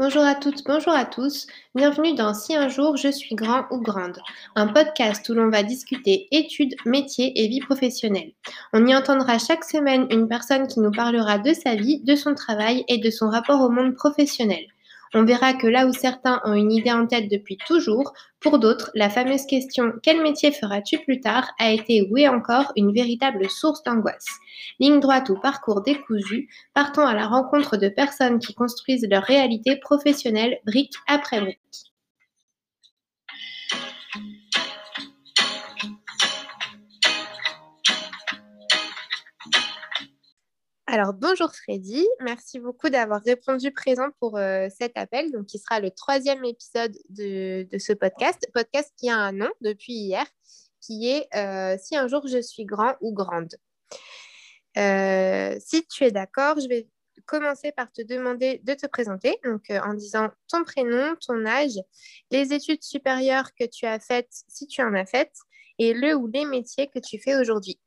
Bonjour à toutes, bonjour à tous. Bienvenue dans Si un jour je suis grand ou grande, un podcast où l'on va discuter études, métiers et vie professionnelle. On y entendra chaque semaine une personne qui nous parlera de sa vie, de son travail et de son rapport au monde professionnel. On verra que là où certains ont une idée en tête depuis toujours, pour d'autres, la fameuse question quel métier feras-tu plus tard? a été ou est encore une véritable source d'angoisse. Ligne droite ou parcours décousu, partons à la rencontre de personnes qui construisent leur réalité professionnelle brique après brique. Alors, bonjour Freddy, merci beaucoup d'avoir répondu présent pour euh, cet appel, donc qui sera le troisième épisode de, ce podcast, podcast qui a un nom depuis hier, qui est euh, Si un jour je suis grand ou grande. Euh, si tu es d'accord, je vais commencer par te demander de te présenter, donc en disant ton prénom, ton âge, les études supérieures que tu as faites, si tu en as faites, et le ou les métiers que tu fais aujourd'hui.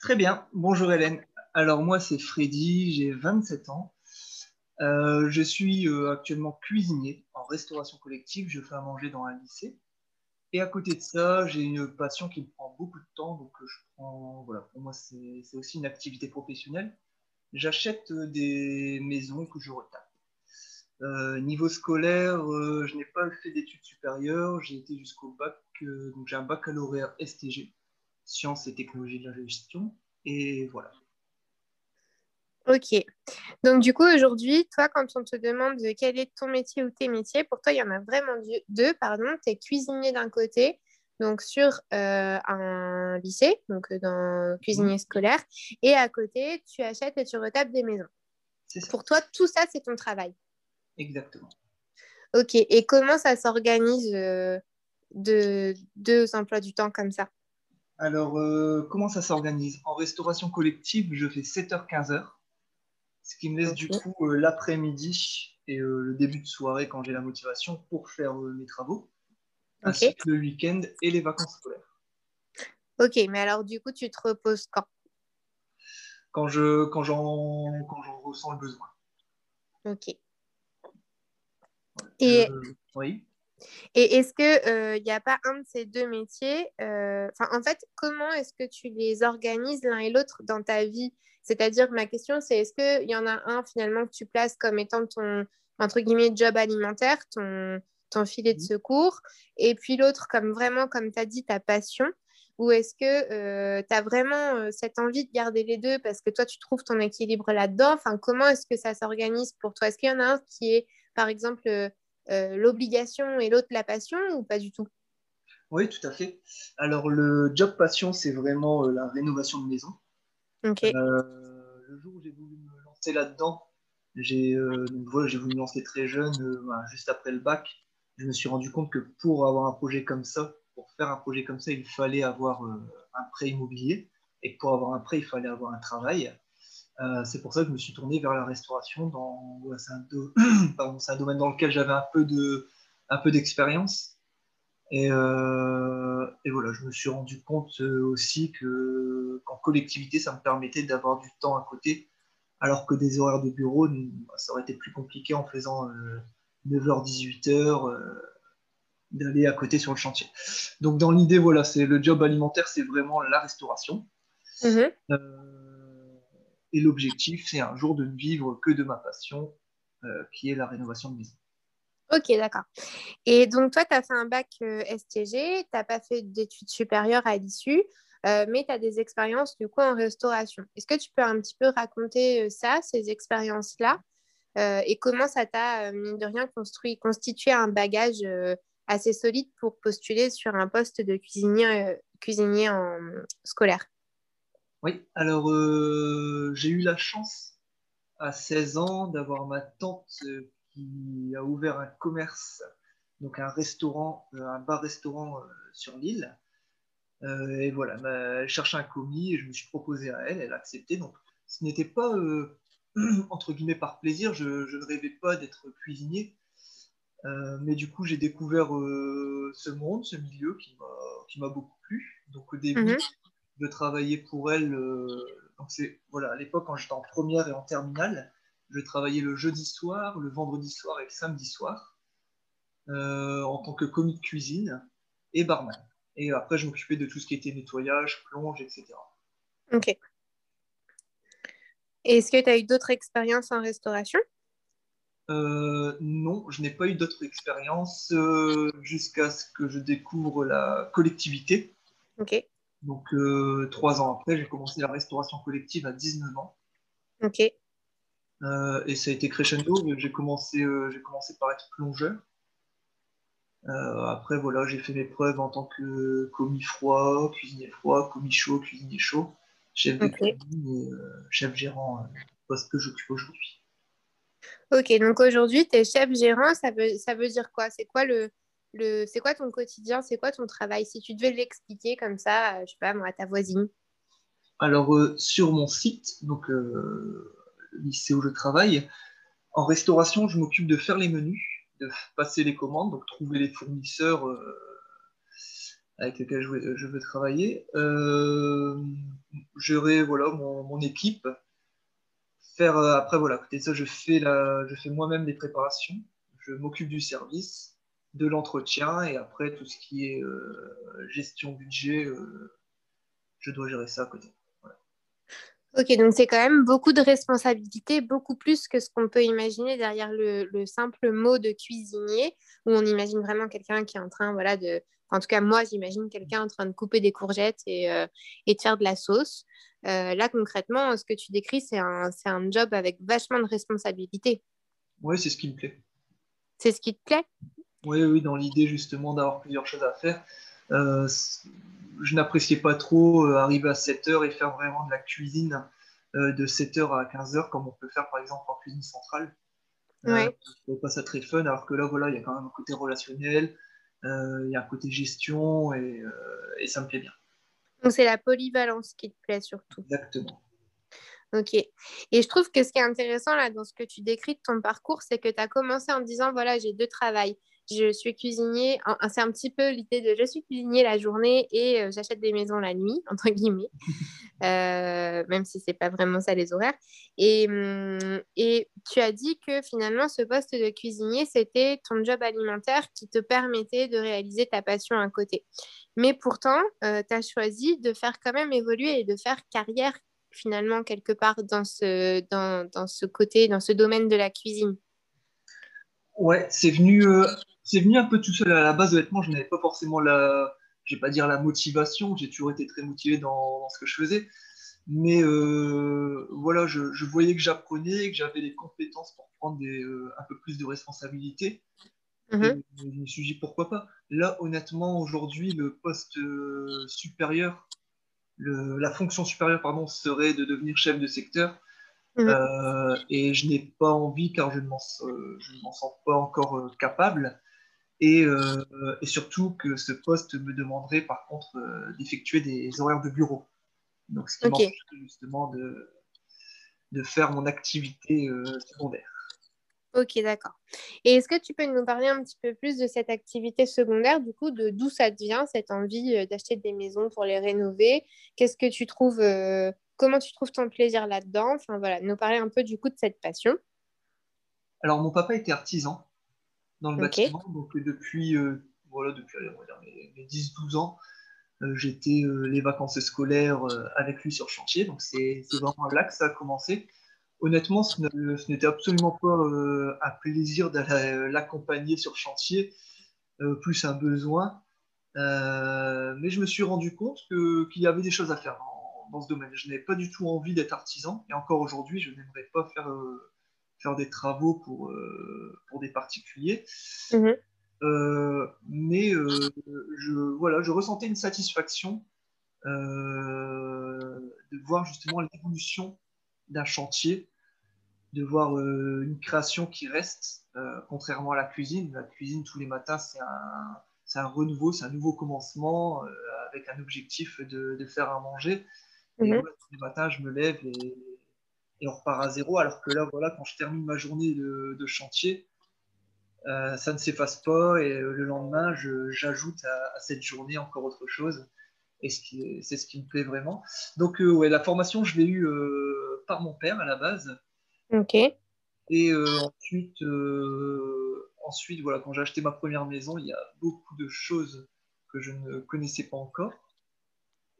Très bien. Bonjour Hélène. Alors moi, c'est Freddy, j'ai 27 ans. Euh, je suis euh, actuellement cuisinier en restauration collective. Je fais à manger dans un lycée. Et à côté de ça, j'ai une passion qui me prend beaucoup de temps. Donc, euh, je prends, voilà, pour moi, c'est aussi une activité professionnelle. J'achète des maisons que je retape. niveau scolaire, je n'ai pas fait d'études supérieures. J'ai été jusqu'au bac. donc, j'ai un baccalauréat STG, sciences et technologies de la gestion. Et voilà. Ok. Donc, du coup, aujourd'hui, toi, quand on te demande quel est ton métier ou tes métiers, pour toi, il y en a vraiment deux. Pardon. Tu es cuisinier d'un côté, donc sur euh, un lycée, donc euh, dans cuisinier scolaire, et à côté, tu achètes et tu retapes des maisons. Pour toi, tout ça, c'est ton travail. Exactement. Ok. Et comment ça s'organise euh, de deux emplois du temps comme ça? Alors, comment ça s'organise? En restauration collective, je fais 7h-15h ce qui me laisse du coup euh, l'après-midi et euh, le début de soirée quand j'ai la motivation pour faire euh, mes travaux, ainsi que le week-end et les vacances scolaires. Ok, mais alors du coup, tu te reposes quand? Quand je quand j'en ressens le besoin. Ok. Et oui. Et est-ce qu'il n'y a pas un de ces deux métiers En fait, comment est-ce que tu les organises l'un et l'autre dans ta vie? C'est-à-dire, ma question, c'est est-ce qu'il y en a un finalement que tu places comme étant ton, entre guillemets, job alimentaire, ton, ton filet de mmh. secours, et puis l'autre comme vraiment, comme tu as dit, ta passion? Ou est-ce que euh, tu as vraiment euh, cette envie de garder les deux parce que toi, tu trouves ton équilibre là-dedans? Enfin, Comment est-ce que ça s'organise pour toi? Est-ce qu'il y en a un qui est, par exemple, euh, l'obligation et l'autre la passion ou pas du tout? Oui, tout à fait. Alors, le job passion, c'est vraiment la rénovation de maison. Euh, le jour où j'ai voulu me lancer là-dedans, j'ai euh, voulu me lancer très jeune, euh, juste après le bac. Je me suis rendu compte que pour avoir un projet comme ça, pour faire un projet comme ça, il fallait avoir un prêt immobilier. Et pour avoir un prêt, il fallait avoir un travail. C'est pour ça que je me suis tourné vers la restauration. c'est, un, domaine dans lequel j'avais un peu, de, un peu d'expérience. Et, et, voilà, je me suis rendu compte aussi que en collectivité, ça me permettait d'avoir du temps à côté, alors que des horaires de bureau, ça aurait été plus compliqué en faisant 9h-18h euh, euh, d'aller à côté sur le chantier. Donc dans l'idée, voilà, c'est le job alimentaire, c'est vraiment la restauration. Mm-hmm. Euh, et l'objectif, c'est un jour de ne vivre que de ma passion, qui est la rénovation de maison. Ok, d'accord. Et donc, toi, tu as fait un bac STG, tu n'as pas fait d'études supérieures à l'issue. Euh, mais tu as des expériences du coup en restauration. Est-ce que tu peux un petit peu raconter euh, ça, ces expériences-là, euh, et comment ça t'a, mine de rien, construit, constitué un bagage assez solide pour postuler sur un poste de cuisinier, cuisinier en scolaire? Oui, alors j'ai eu la chance à 16 ans d'avoir ma tante qui a ouvert un commerce, donc un restaurant, un bar-restaurant sur l'île. Euh, et voilà, elle cherchait un commis et je me suis proposé à elle, elle a accepté. Donc, ce n'était pas, euh, entre guillemets, par plaisir, je, ne rêvais pas d'être cuisinier. Euh, mais du coup, j'ai découvert ce monde, ce milieu qui m'a beaucoup plu. Donc, au début, mhm. De travailler pour elle, donc c'est voilà, à l'époque, quand j'étais en première et en terminale, Je travaillais le jeudi soir, le vendredi soir et le samedi soir en tant que commis de cuisine et barman. Et après, je m'occupais de tout ce qui était nettoyage, plonge, etc. Ok. Est-ce que tu as eu d'autres expériences en restauration? Euh, Non, je n'ai pas eu d'autres expériences euh, jusqu'à ce que je découvre la collectivité. Ok. Donc, euh, trois ans après, j'ai commencé la restauration collective à 19 ans. Ok. et ça a été crescendo. J'ai commencé, j'ai commencé par être plongeur. Euh, après, voilà, j'ai fait mes preuves en tant que commis froid, cuisinier froid, commis chaud, cuisinier chaud, chef de cuisine et euh, chef gérant, euh, poste que j'occupe aujourd'hui. Ok, donc aujourd'hui, tu es chef gérant, ça veut, ça veut dire quoi? C'est quoi le, c'est quoi ton quotidien C'est quoi ton travail? Si tu devais l'expliquer comme ça, je sais pas, moi, à ta voisine. Alors, sur mon site, donc le lycée où je travaille, en restauration, je m'occupe de faire les menus de passer les commandes, donc trouver les fournisseurs euh, avec lesquels je veux, travailler, euh, gérer voilà, mon, équipe, faire euh, après voilà, côté ça, je fais, je fais moi-même les préparations, je m'occupe du service, de l'entretien et après tout ce qui est gestion budget, je dois gérer ça à côté. Ok, donc c'est quand même beaucoup de responsabilités, beaucoup plus que ce qu'on peut imaginer derrière le, simple mot de cuisinier, où on imagine vraiment quelqu'un qui est en train, voilà, de... en tout cas, moi, j'imagine quelqu'un en train de couper des courgettes et, euh, de faire de la sauce. Euh, là, concrètement, ce que tu décris, c'est un, un job avec vachement de responsabilités. Oui, c'est ce qui me plaît. C'est ce qui te plaît? Oui, oui, dans l'idée justement d'avoir plusieurs choses à faire. Euh, je n'appréciais pas trop euh, arriver à 7 heures et faire vraiment de la cuisine euh, de 7h à 15h, comme on peut faire par exemple en cuisine centrale. Ouais. je pas ça très fun, alors que là, voilà, il y a quand même un côté relationnel, il y a un côté gestion et, ça me plaît bien. Donc, c'est la polyvalence qui te plaît surtout. Exactement. Ok. Et je trouve que ce qui est intéressant là dans ce que tu décris de ton parcours, c'est que tu as commencé en disant voilà, j'ai deux travails je suis cuisinier. C'est un petit peu l'idée de je suis cuisinier la journée et euh, j'achète des maisons la nuit, entre guillemets, euh, même si c'est pas vraiment ça les horaires. Et, hum, et tu as dit que finalement, ce poste de cuisinier, c'était ton job alimentaire qui te permettait de réaliser ta passion à côté. Mais pourtant, euh, tu as choisi de faire quand même évoluer et de faire carrière finalement quelque part dans ce, dans, dans ce côté, dans ce domaine de la cuisine. Ouais, c'est venu, c'est venu un peu tout seul à la base, honnêtement, je n'avais pas forcément la, je vais pas dire la motivation, j'ai toujours été très motivé dans, ce que je faisais, mais euh, voilà, je, voyais que j'apprenais, que j'avais les compétences pour prendre des, euh, un peu plus de responsabilités. Mhm. je me suis dit pourquoi pas? Là, honnêtement, aujourd'hui, le poste euh, supérieur, la fonction supérieure, pardon, serait de devenir chef de secteur. Mhm. et je n'ai pas envie car je ne m'en sens pas encore capable. Euh, et, surtout que ce poste me demanderait par contre euh, d'effectuer des horaires de bureau. Donc, ce qui m'empêche justement de, de faire mon activité euh, secondaire. Ok, d'accord. Et est-ce que tu peux nous parler un petit peu plus de cette activité secondaire, du coup, de d'où ça vient, cette envie d'acheter des maisons pour les rénover? Qu'est-ce que tu trouves, comment tu trouves ton plaisir là-dedans? Enfin voilà, nous parler un peu du coup de cette passion. Alors, mon papa était artisan dans le bâtiment. Donc euh, depuis, euh, voilà, depuis mes, 10-12 ans, euh, j'étais les vacances scolaires avec lui sur chantier. Donc c'est vraiment là que ça a commencé. Honnêtement, ce n'était absolument pas un plaisir d'aller l'accompagner sur chantier, plus un besoin. mais je me suis rendu compte qu'il y avait des choses à faire dans, dans ce domaine. Je n'avais pas du tout envie d'être artisan. Et encore aujourd'hui, je n'aimerais pas faire faire des travaux pour, euh, pour des particuliers. Mhm. Euh, mais euh, je, voilà, je ressentais une satisfaction de voir justement l'évolution d'un chantier, de voir une création qui reste, contrairement à la cuisine. La cuisine, tous les matins, c'est un, un, renouveau, c'est un nouveau commencement avec un objectif de, de faire à manger. Et mhm. tous les matins, je me lève et et on repart à zéro. Alors que là, voilà, quand je termine ma journée de, chantier, euh, ça ne s'efface pas et euh, le lendemain, j'ajoute à, cette journée encore autre chose. Et c'est ce qui me plaît vraiment. Donc, euh, ouais, la formation, je l'ai eue par mon père à la base. Ok. Et ensuite, ensuite, voilà, quand j'ai acheté ma première maison, il y a beaucoup de choses que je ne connaissais pas encore.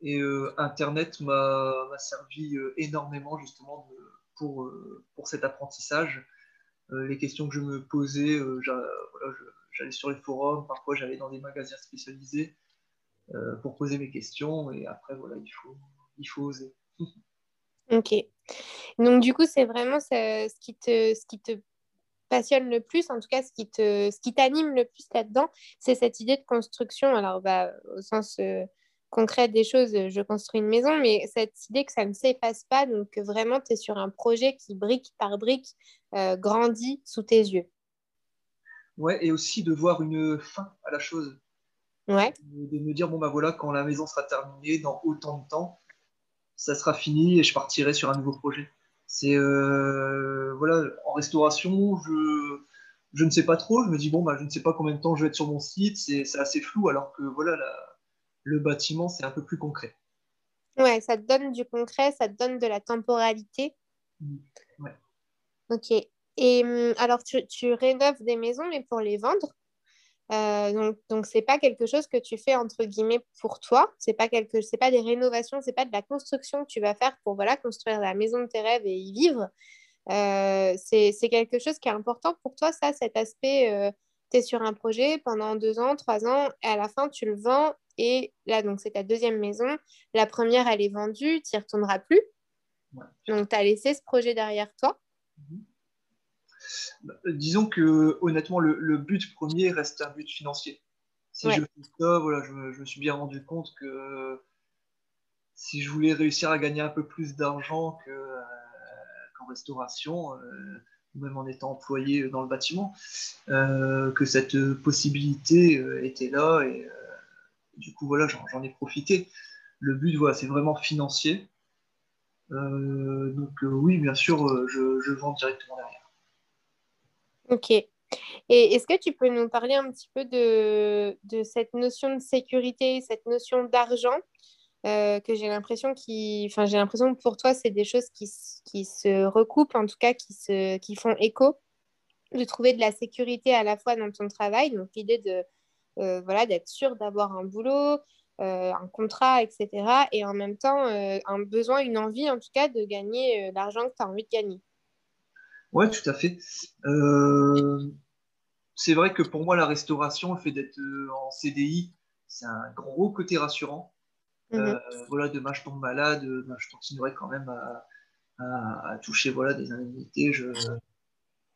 Et Internet m'a servi énormément justement pour, pour cet apprentissage. les questions que je me posais, j'allais sur les forums, parfois j'allais dans des magasins spécialisés pour poser mes questions. Et après, voilà, il faut, il faut oser. ok. Donc, du coup, c'est vraiment ce, qui te, ce qui te passionne le plus, en tout cas, ce qui, ce qui t'anime le plus là-dedans, c'est cette idée de construction. Alors, bah, au sens euh, concret des choses, je construis une maison, mais cette idée que ça ne s'efface pas, donc que vraiment, tu es sur un projet qui, brique par brique, euh, grandit sous tes yeux. Ouais, et aussi de voir une fin à la chose. Ouais. De me dire, bon, bah voilà, quand la maison sera terminée, dans autant de temps, ça sera fini et je partirai sur un nouveau projet. C'est euh, voilà, en restauration, je, je ne sais pas trop. Je me dis bon, bah, je ne sais pas combien de temps je vais être sur mon site. C'est assez flou, alors que voilà, le bâtiment, c'est un peu plus concret. Ouais, ça te donne du concret, ça te donne de la temporalité. Mmh, ouais. Ok. Et hum, alors, tu, tu rénoves des maisons, mais pour les vendre euh, donc, donc c'est pas quelque chose que tu fais entre guillemets pour toi. C'est pas quelque, c'est pas des rénovations, c'est pas de la construction que tu vas faire pour voilà construire la maison de tes rêves et y vivre. Euh, c'est, quelque chose qui est important pour toi, ça, cet aspect. Euh, tu es sur un projet pendant deux ans, trois ans, et à la fin tu le vends et là donc c'est ta deuxième maison. La première elle est vendue, tu n'y retourneras plus. Donc tu as laissé ce projet derrière toi. Mm-hmm. Euh, disons que honnêtement, le, but premier reste un but financier. Si je fais ça, voilà, je, me suis bien rendu compte que si je voulais réussir à gagner un peu plus d'argent euh, qu'en restauration, euh, même en étant employé dans le bâtiment, que cette possibilité était là et du coup voilà, j'en ai profité. Le but, voilà, c'est vraiment financier. donc oui, bien sûr, je, je vends directement derrière. Ok. Et est-ce que tu peux nous parler un petit peu de, de cette notion de sécurité, cette notion d'argent? Euh, que j'ai l'impression qui, enfin j'ai l'impression que pour toi c'est des choses qui, qui, se recoupent, en tout cas qui, se, qui font écho, de trouver de la sécurité à la fois dans ton travail, donc l'idée de euh, voilà d'être sûr d'avoir un boulot, euh, un contrat, etc. Et en même temps un besoin, une envie en tout cas de gagner l'argent que tu as envie de gagner. Ouais, tout à fait. C'est vrai que pour moi, la restauration, le fait d'être en CDI, c'est un gros côté rassurant. Mhm. Euh, voilà, demain je tombe malade, ben, je continuerai quand même à, toucher voilà, des indemnités, je,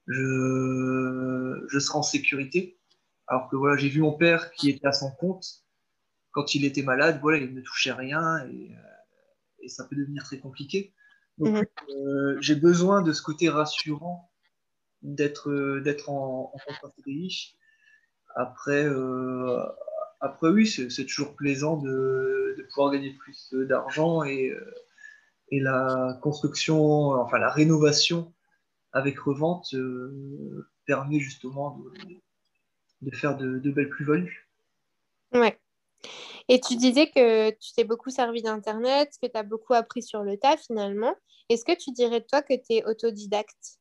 je, je, serai en sécurité. Alors que voilà, j'ai vu mon père qui était à son compte, quand il était malade, voilà, il ne touchait rien et, et ça peut devenir très compliqué. Donc, euh, j'ai besoin de ce côté rassurant d'être euh, d'être en, en contrat CDI. Après, euh, après oui, c'est toujours plaisant de, de, pouvoir gagner plus d'argent et, et la construction, enfin la rénovation avec revente permet justement de, de faire de, de belles plus-values. Ouais. Et tu disais que tu t'es beaucoup servi d'Internet, que tu as beaucoup appris sur le tas finalement. Est-ce que tu dirais de toi que tu es autodidacte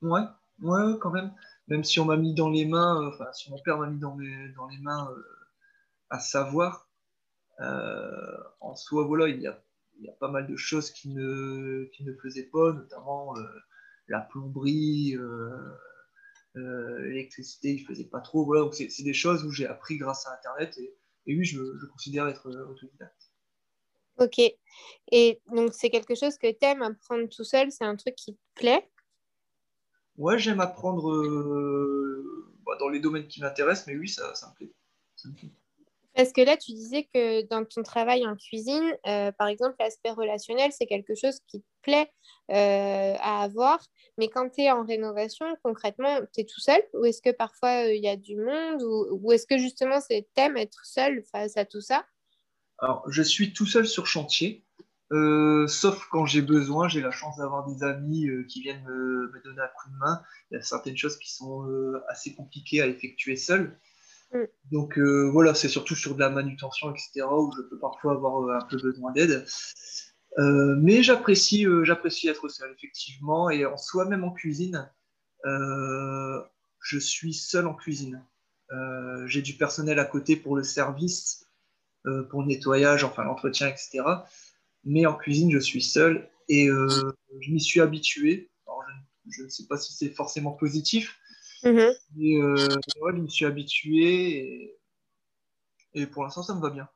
Ouais, ouais, quand même. Même si on m'a mis dans les mains, euh, enfin, si mon père m'a mis dans, dans les mains euh, à savoir, euh, en soi, voilà, il y a, il y a pas mal de choses qui ne, qui ne faisaient pas, notamment la plomberie. l'électricité, il faisait pas trop. Voilà, donc c'est des choses où j'ai appris grâce à Internet et, et oui, je, je, considère être autodidacte. Ok. Et donc, c'est quelque chose que tu aimes apprendre tout seul C'est un truc qui te plaît? Ouais, j'aime apprendre euh, bah, dans les domaines qui m'intéressent, mais oui, ça, ça, me plaît. Parce que là, tu disais que dans ton travail en cuisine, euh, par exemple, l'aspect relationnel, c'est quelque chose qui te plaît euh, à avoir. Mais quand tu es en rénovation, concrètement, tu es tout seul Ou est-ce que parfois il y a du monde Ou, ou est-ce que justement, c'est t'aimes être seul face à tout ça? Alors, je suis tout seul sur chantier, euh, sauf quand j'ai besoin. J'ai la chance d'avoir des amis euh, qui viennent me, donner un coup de main. Il y a certaines choses qui sont euh, assez compliquées à effectuer seul. Mm. Donc voilà, c'est surtout sur de la manutention, etc., où je peux parfois avoir un peu besoin d'aide. mais j'apprécie, j'apprécie être seul, effectivement. Et en soi, même en cuisine, je suis seul en cuisine. j'ai du personnel à côté pour le service, pour le nettoyage, enfin l'entretien, etc. Mais en cuisine, je suis seul et je m'y suis habitué. je, ne sais pas si c'est forcément positif, mm-hmm. mais je m'y suis habitué et pour l'instant, ça me va bien.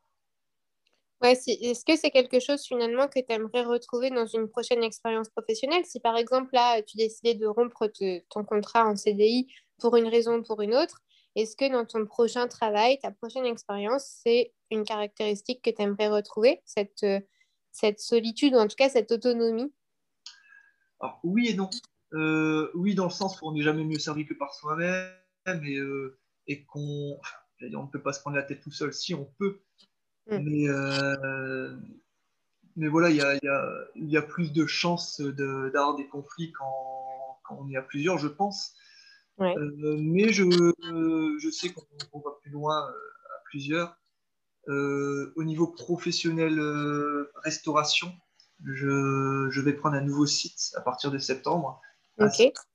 Ouais, est-ce que c'est quelque chose finalement que tu aimerais retrouver dans une prochaine expérience professionnelle? Si par exemple là, tu décidais de rompre ton contrat en CDI pour une raison ou pour une autre, est-ce que dans ton prochain travail, ta prochaine expérience, c'est une caractéristique que tu aimerais retrouver, cette, euh, cette solitude ou en tout cas cette autonomie Alors, Oui et non. Euh, oui, dans le sens où on n'est jamais mieux servi que par soi-même et, euh, et qu'on on ne peut pas se prendre la tête tout seul. Si, on peut. Mm. Mais, euh, mais voilà, il y a, y, a, y a, plus de chances d'avoir des conflits quand, quand, on est à plusieurs, je pense. Mais je, je sais qu'on va plus loin à plusieurs. Au niveau professionnel restauration, je, je, vais prendre un nouveau site à partir de septembre.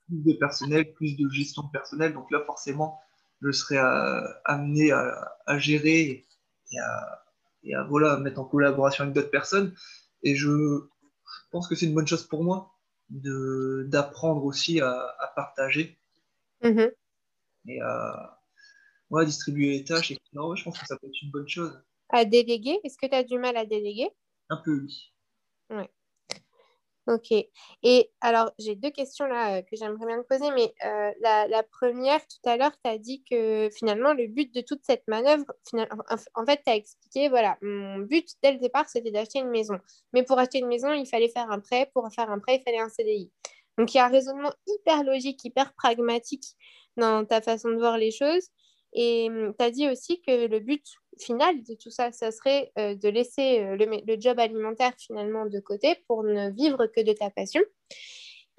Plus de personnel, plus de gestion de personnel. Donc là, forcément, je serai amené à, à, gérer et à, et à voilà, mettre en collaboration avec d'autres personnes. Et je, pense que c'est une bonne chose pour moi d'apprendre aussi à, partager mm-hmm. et à distribuer les tâches. Et, non, je pense que ça peut être une bonne chose. À déléguer? Est-ce que tu as du mal à déléguer? Un peu, oui. Ouais. Ok. Et alors, j'ai deux questions là euh, que j'aimerais bien te poser, mais euh, la, première, tout à l'heure, tu as dit que finalement, le but de toute cette manœuvre, en fait, tu as expliqué, voilà, mon but dès le départ, c'était d'acheter une maison. Mais pour acheter une maison, il fallait faire un prêt. Pour faire un prêt, il fallait un CDI. Donc, il y a un raisonnement hyper logique, hyper pragmatique dans ta façon de voir les choses. Et hum, tu as dit aussi que le but final de tout ça, ça serait euh, de laisser euh, le, job alimentaire finalement de côté pour ne vivre que de ta passion.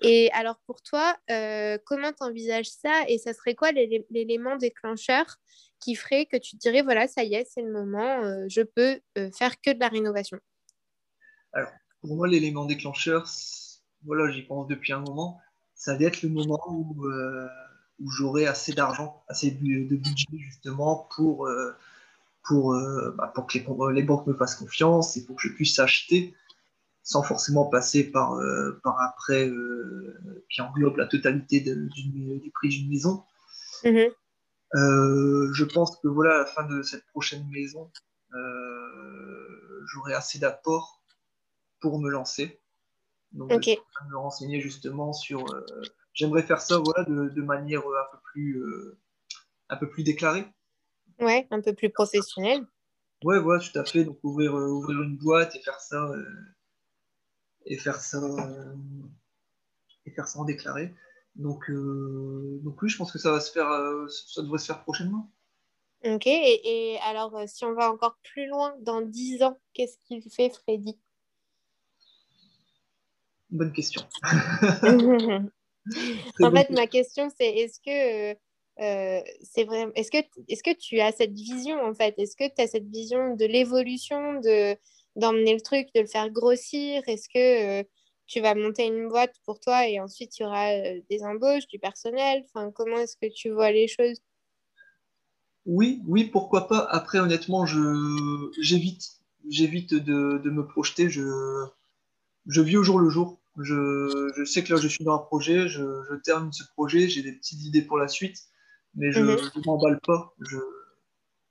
Et alors pour toi, euh, comment tu envisages ça et ça serait quoi l'élément déclencheur qui ferait que tu te dirais, voilà, ça y est, c'est le moment, je peux faire que de la rénovation? Alors, pour moi, l'élément déclencheur, voilà, j'y pense depuis un moment, ça va être le moment où, où j'aurai assez d'argent, assez de budget justement pour pour, euh, bah, pour que les, banques me fassent confiance et pour que je puisse acheter sans forcément passer par, euh, par un prêt euh, qui englobe la totalité du prix d'une maison. Mm-hmm. je pense que voilà, à la fin de cette prochaine maison, j'aurai assez d'apports pour me lancer. Donc, je vais me renseigner justement sur. J'aimerais faire ça voilà, de, de manière un peu plus, un peu plus déclarée. Ouais, un peu plus professionnel. Ouais, ouais, tout à fait. Donc ouvrir, euh, ouvrir une boîte et faire ça euh, et faire ça euh, et faire ça en déclaré. Donc, donc oui, je pense que ça va se faire, ça devrait se faire prochainement. Ok, et, alors si on va encore plus loin, dans 10 ans, qu'est-ce qu'il fait Freddy? Bonne question. en fait, ma question c'est est-ce que euh, c'est vrai. Est-ce que, est que tu as cette vision en fait? Est-ce que tu as cette vision de l'évolution, de, d'emmener le truc, de le faire grossir? Est-ce que euh, tu vas monter une boîte pour toi et ensuite il y aura euh, des embauches, du personnel? Enfin, Comment est-ce que tu vois les choses? Oui, oui, pourquoi pas. Après, honnêtement, je, j'évite, j'évite de, de me projeter. Je, je vis au jour le jour. Je, je, sais que là, je suis dans un projet, je, je termine ce projet, j'ai des petites idées pour la suite mais je ne mhm. m'emballe pas. Je,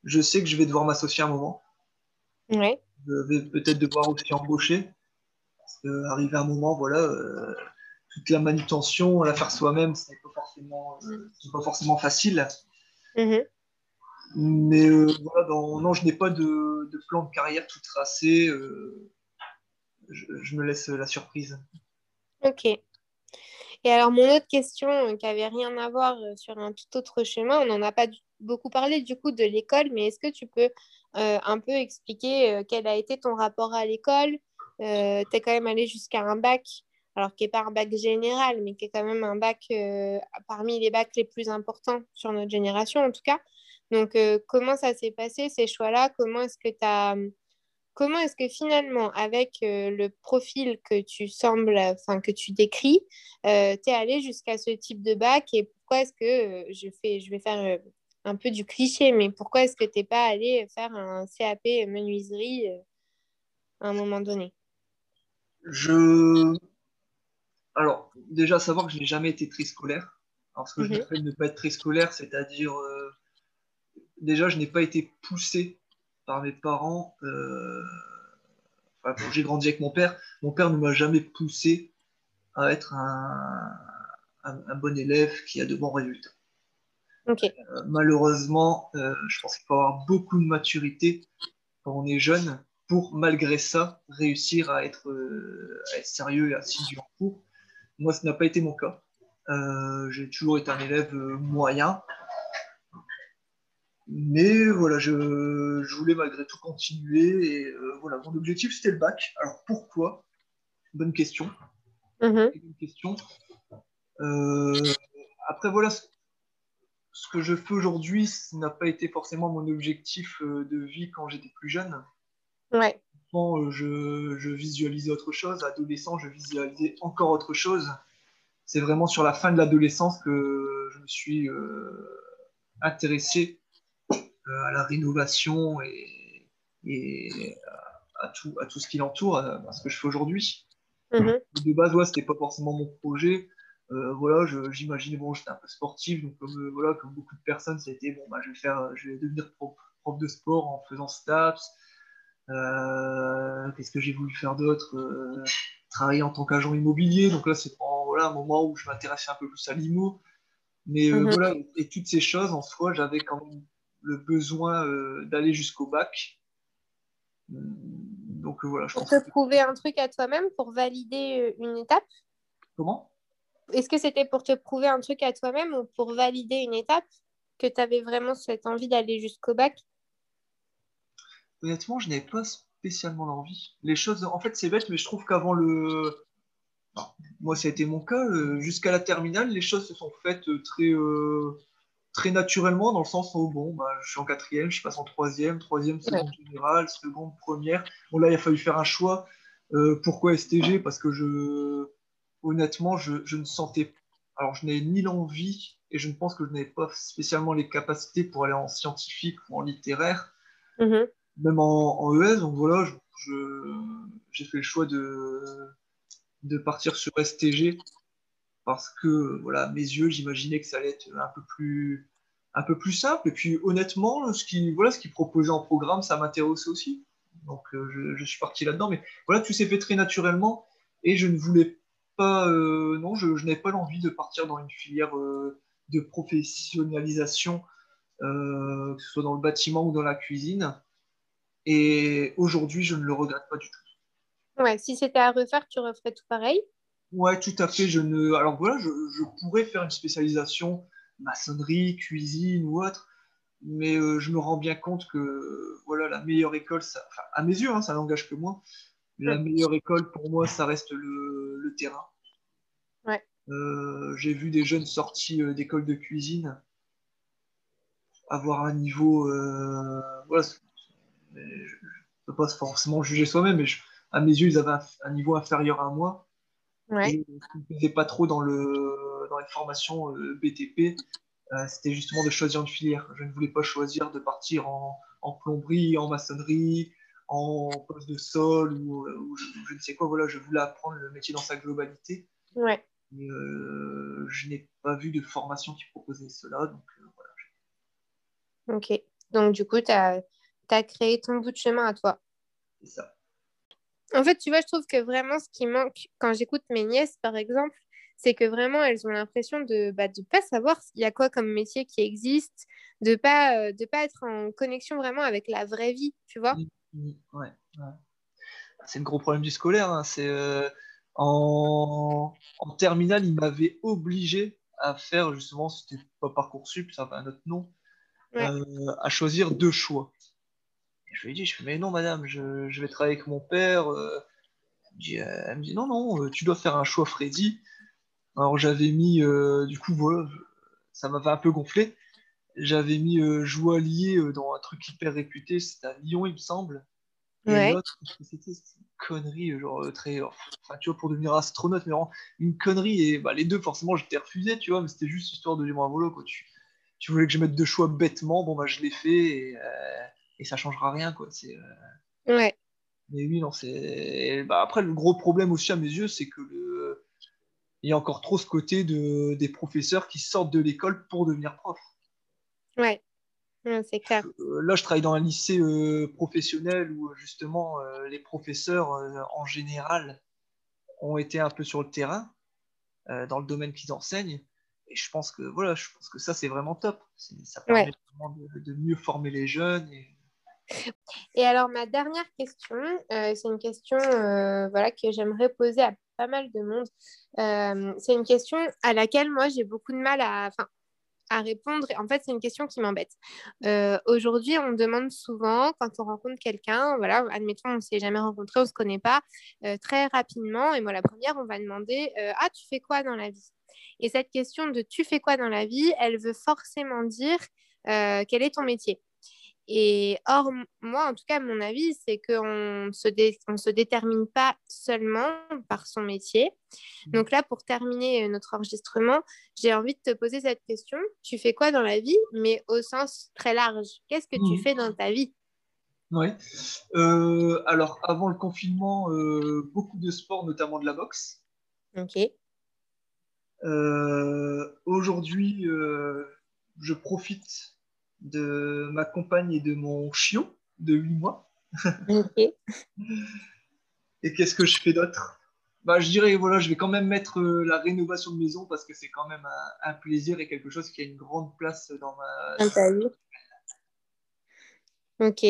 je sais que je vais devoir m'associer à un moment. Je vais peut-être devoir aussi embaucher. Parce qu'arriver à un moment, voilà, euh, toute la manutention, la faire soi-même, ce n'est pas, forcément, euh, pas forcément facile. Mhm. Mais euh, voilà, non, je n'ai pas de, de, plan de carrière tout tracé. Je, je, me laisse la surprise. Ok. Et alors, mon autre question, euh, qui n'avait rien à voir euh, sur un tout autre chemin, on n'en a pas beaucoup parlé du coup de l'école, mais est-ce que tu peux euh, un peu expliquer quel a été ton rapport à l'école? Tu es quand même allé jusqu'à un bac, alors qui n'est pas un bac général, mais qui est quand même un bac parmi les bacs les plus importants sur notre génération en tout cas. Donc, comment ça s'est passé ces choix-là? Comment est-ce que tu as comment est-ce que finalement, avec le profil que tu sembles, enfin que tu décris, tu es allé jusqu'à ce type de bac et pourquoi est-ce que je, fais, je vais faire un peu du cliché, mais pourquoi est-ce que tu n'es pas allé faire un CAP menuiserie à un moment donné? Je. Alors, déjà, savoir que je n'ai jamais été très scolaire. Alors, ce que je mhm. ne pas être très scolaire, c'est-à-dire. déjà, je n'ai pas été poussé par mes parents. Euh, j'ai grandi avec mon père. Mon père ne m'a jamais poussé à être un, bon élève qui a de bons résultats. Euh, malheureusement, euh, je pense qu'il faut avoir beaucoup de maturité quand on est jeune pour, malgré ça, réussir à être, sérieux et assidu en cours. Moi, ce n'a pas été mon cas. j'ai toujours été un élève moyen. Mais voilà, je, voulais malgré tout continuer. Et euh, voilà, mon objectif, c'était le bac. Alors pourquoi? Bonne question. Mhm. question. Euh, après, voilà, ce, que je fais aujourd'hui, ce n'a pas été forcément mon objectif euh, de vie quand j'étais plus jeune. Ouais. je, je visualisais autre chose. Adolescent, je visualisais encore autre chose. C'est vraiment sur la fin de l'adolescence que je me suis intéressé à la rénovation et, à, tout, à tout ce qui l'entoure, à, ce que je fais aujourd'hui. Mhm. De base, ouais, c'était pas forcément mon projet. Euh, voilà, j'imaginais, bon, j'étais un peu sportif, donc comme, euh, voilà, comme beaucoup de personnes, ça a été, bon, bah, je vais faire, je vais devenir prof, de sport en faisant STAPS. Qu'est-ce que j'ai voulu faire d'autre Travailler en tant qu'agent immobilier, donc là, c'est voilà, un moment où je m'intéressais un peu plus à l'IMO. Mais mhm. voilà, et toutes ces choses, en soi, j'avais quand même le besoin euh, d'aller jusqu'au bac. Donc voilà, je pour te prouver un truc à toi-même, pour valider euh, une étape? Comment? Est-ce que c'était pour te prouver un truc à toi-même ou pour valider une étape que tu avais vraiment cette envie d'aller jusqu'au bac? Honnêtement, je n'avais pas spécialement l'envie. Les choses, en fait, c'est bête, mais je trouve qu'avant le. moi, ça a été mon cas. Euh, jusqu'à la terminale, les choses se sont faites très très naturellement dans le sens où bon, bah, je suis en quatrième, je passe en troisième, troisième, seconde générale, seconde, première. Bon là, il a fallu faire un choix. Euh, pourquoi STG Parce que je, honnêtement, je, je ne sentais, alors je n'avais ni l'envie et je ne pense que je n'avais pas spécialement les capacités pour aller en scientifique ou en littéraire, mm-hmm. même en, en, ES. Donc voilà, j'ai fait le choix de, de partir sur STG parce que voilà, mes yeux, j'imaginais que ça allait être un peu plus un peu plus simple. Et puis honnêtement, ce qui voilà, ce qui proposait en programme, ça m'intéressait aussi. Donc euh, je, suis parti là-dedans. Mais voilà, tout s'est fait très naturellement et je ne voulais pas, euh, non, je, n'avais pas l'envie de partir dans une filière euh, de professionnalisation, que ce soit dans le bâtiment ou dans la cuisine. Et aujourd'hui, je ne le regrette pas du tout. Ouais, si c'était à refaire, tu referais tout pareil? Ouais, tout à fait. Je ne... Alors voilà, je, je pourrais faire une spécialisation maçonnerie, cuisine ou autre, mais euh, je me rends bien compte que voilà, la meilleure école, ça... à mes yeux, hein, ça n'engage que moi, la meilleure école pour moi, ça reste le, le terrain. Ouais. Euh, j'ai vu des jeunes sortis euh, d'école de cuisine avoir un niveau. voilà, je ne peux pas forcément juger soi-même, mais à mes yeux, ils avaient un niveau inférieur à moi. Ouais. ce qui me plaisait pas trop dans, le, dans les formations euh, BTP, euh, c'était justement de choisir une filière. Je ne voulais pas choisir de partir en, en plomberie, en maçonnerie, en poste de sol ou, euh, je, ne sais quoi. Voilà, je voulais apprendre le métier dans sa globalité. Ouais. Je n'ai pas vu de formation qui proposait cela. Donc, voilà. Ok. Donc, du coup, tu as, as, créé ton bout de chemin à toi. C'est ça. En fait, tu vois, je trouve que vraiment ce qui manque quand j'écoute mes nièces, par exemple, c'est que vraiment elles ont l'impression de ne bah, pas savoir il y a quoi comme métier qui existe, de pas euh, de pas être en connexion vraiment avec la vraie vie, tu vois. Ouais, C'est le gros problème du scolaire. Hein. C'est euh, en... en terminale, il m'avait obligé à faire justement, c'était pas parcoursup, ça avait un autre nom, euh, à choisir deux choix je lui ai dit, je fais, mais non, madame, je, vais travailler avec mon père. Euh. elle me dit, non, non, euh, tu dois faire un choix, Freddy. Alors j'avais mis, euh, du coup, voilà, ça m'avait un peu gonflé. J'avais mis joaillier dans un truc hyper réputé, c'était à Lyon, il me semble. Et l'autre, c'était une connerie, genre très. Enfin, tu vois, pour devenir astronaute, mais vraiment une connerie. Et bah, les deux, forcément, j'étais refusé, tu vois, mais c'était juste histoire de un volo, quoi. Tu, tu voulais que je mette deux choix bêtement, bon, bah, je l'ai fait et, et ça changera rien, quoi. C'est. Ouais. Mais oui, non, c'est. Bah, après, le gros problème aussi à mes yeux, c'est que le... il y a encore trop ce côté de... des professeurs qui sortent de l'école pour devenir prof. Ouais, c'est clair. Euh, là, je travaille dans un lycée euh, professionnel où justement euh, les professeurs en général ont été un peu sur le terrain dans le domaine qu'ils enseignent. Et je pense que voilà, je pense que ça c'est vraiment top. Ça permet vraiment de, de, mieux former les jeunes et et alors, ma dernière question, euh, c'est une question euh, voilà, que j'aimerais poser à pas mal de monde. Euh, c'est une question à laquelle moi, j'ai beaucoup de mal à, à répondre. En fait, c'est une question qui m'embête. Aujourd'hui, on demande souvent, quand on rencontre quelqu'un, voilà, admettons, on ne s'est jamais rencontré, on ne se connaît pas, très rapidement. Et moi, la première, on va demander Ah, tu fais quoi dans la vie? Et cette question de tu fais quoi dans la vie, elle veut forcément dire quel est ton métier? Et or, moi, en tout cas, mon avis, c'est qu'on ne se, se détermine pas seulement par son métier. Mmh. Donc là, pour terminer euh, notre enregistrement, j'ai envie de te poser cette question. Tu fais quoi dans la vie, mais au sens très large? Qu'est-ce que tu mmh. fais dans ta vie? Oui. Euh, alors, avant le confinement, euh, beaucoup de sport, notamment de la boxe. Ok. Aujourd'hui, je profite de ma compagne et de mon chiot de 8 mois. et qu'est-ce que je fais d'autre? Bah, Je dirais, voilà, je vais quand même mettre euh, la rénovation de maison parce que c'est quand même un, plaisir et quelque chose qui a une grande place dans ma... vie. Ok.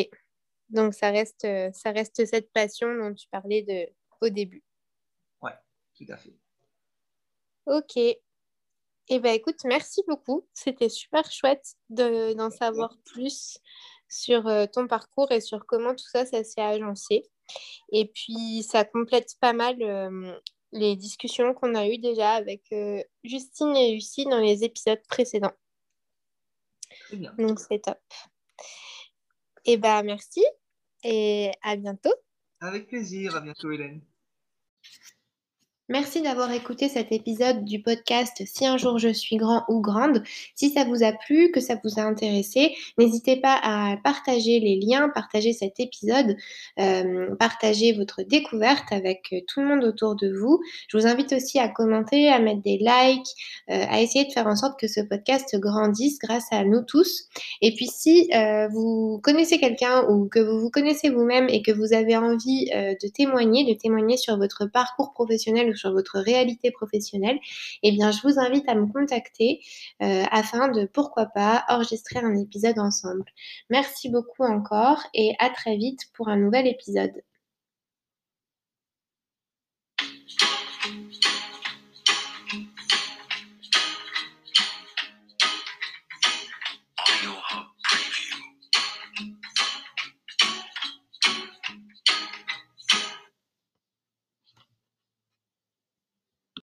Donc, ça reste, euh, ça reste cette passion dont tu parlais de, au début. Ouais, tout à fait. Ok. Eh bien, écoute, merci beaucoup. C'était super chouette d'en savoir plus sur euh, ton parcours et sur comment tout ça, ça s'est agencé. Et puis, ça complète pas mal euh, les discussions qu'on a eues déjà avec euh, Justine et Lucie dans les épisodes précédents. Donc, c'est top. Eh bien, merci et à bientôt. Avec plaisir. À bientôt, Hélène. Merci d'avoir écouté cet épisode du podcast Si un jour je suis grand ou grande. Si ça vous a plu, que ça vous a intéressé, n'hésitez pas à partager les liens, partager cet épisode, euh, partager votre découverte avec tout le monde autour de vous. Je vous invite aussi à commenter, à mettre des likes, euh, à essayer de faire en sorte que ce podcast grandisse grâce à nous tous. Et puis si euh, vous connaissez quelqu'un ou que vous vous connaissez vous-même et que vous avez envie de témoigner, de témoigner sur votre parcours professionnel ou sur votre réalité professionnelle, eh bien, je vous invite à me contacter euh, afin de, pourquoi pas, enregistrer un épisode ensemble. Merci beaucoup encore et à très vite pour un nouvel épisode.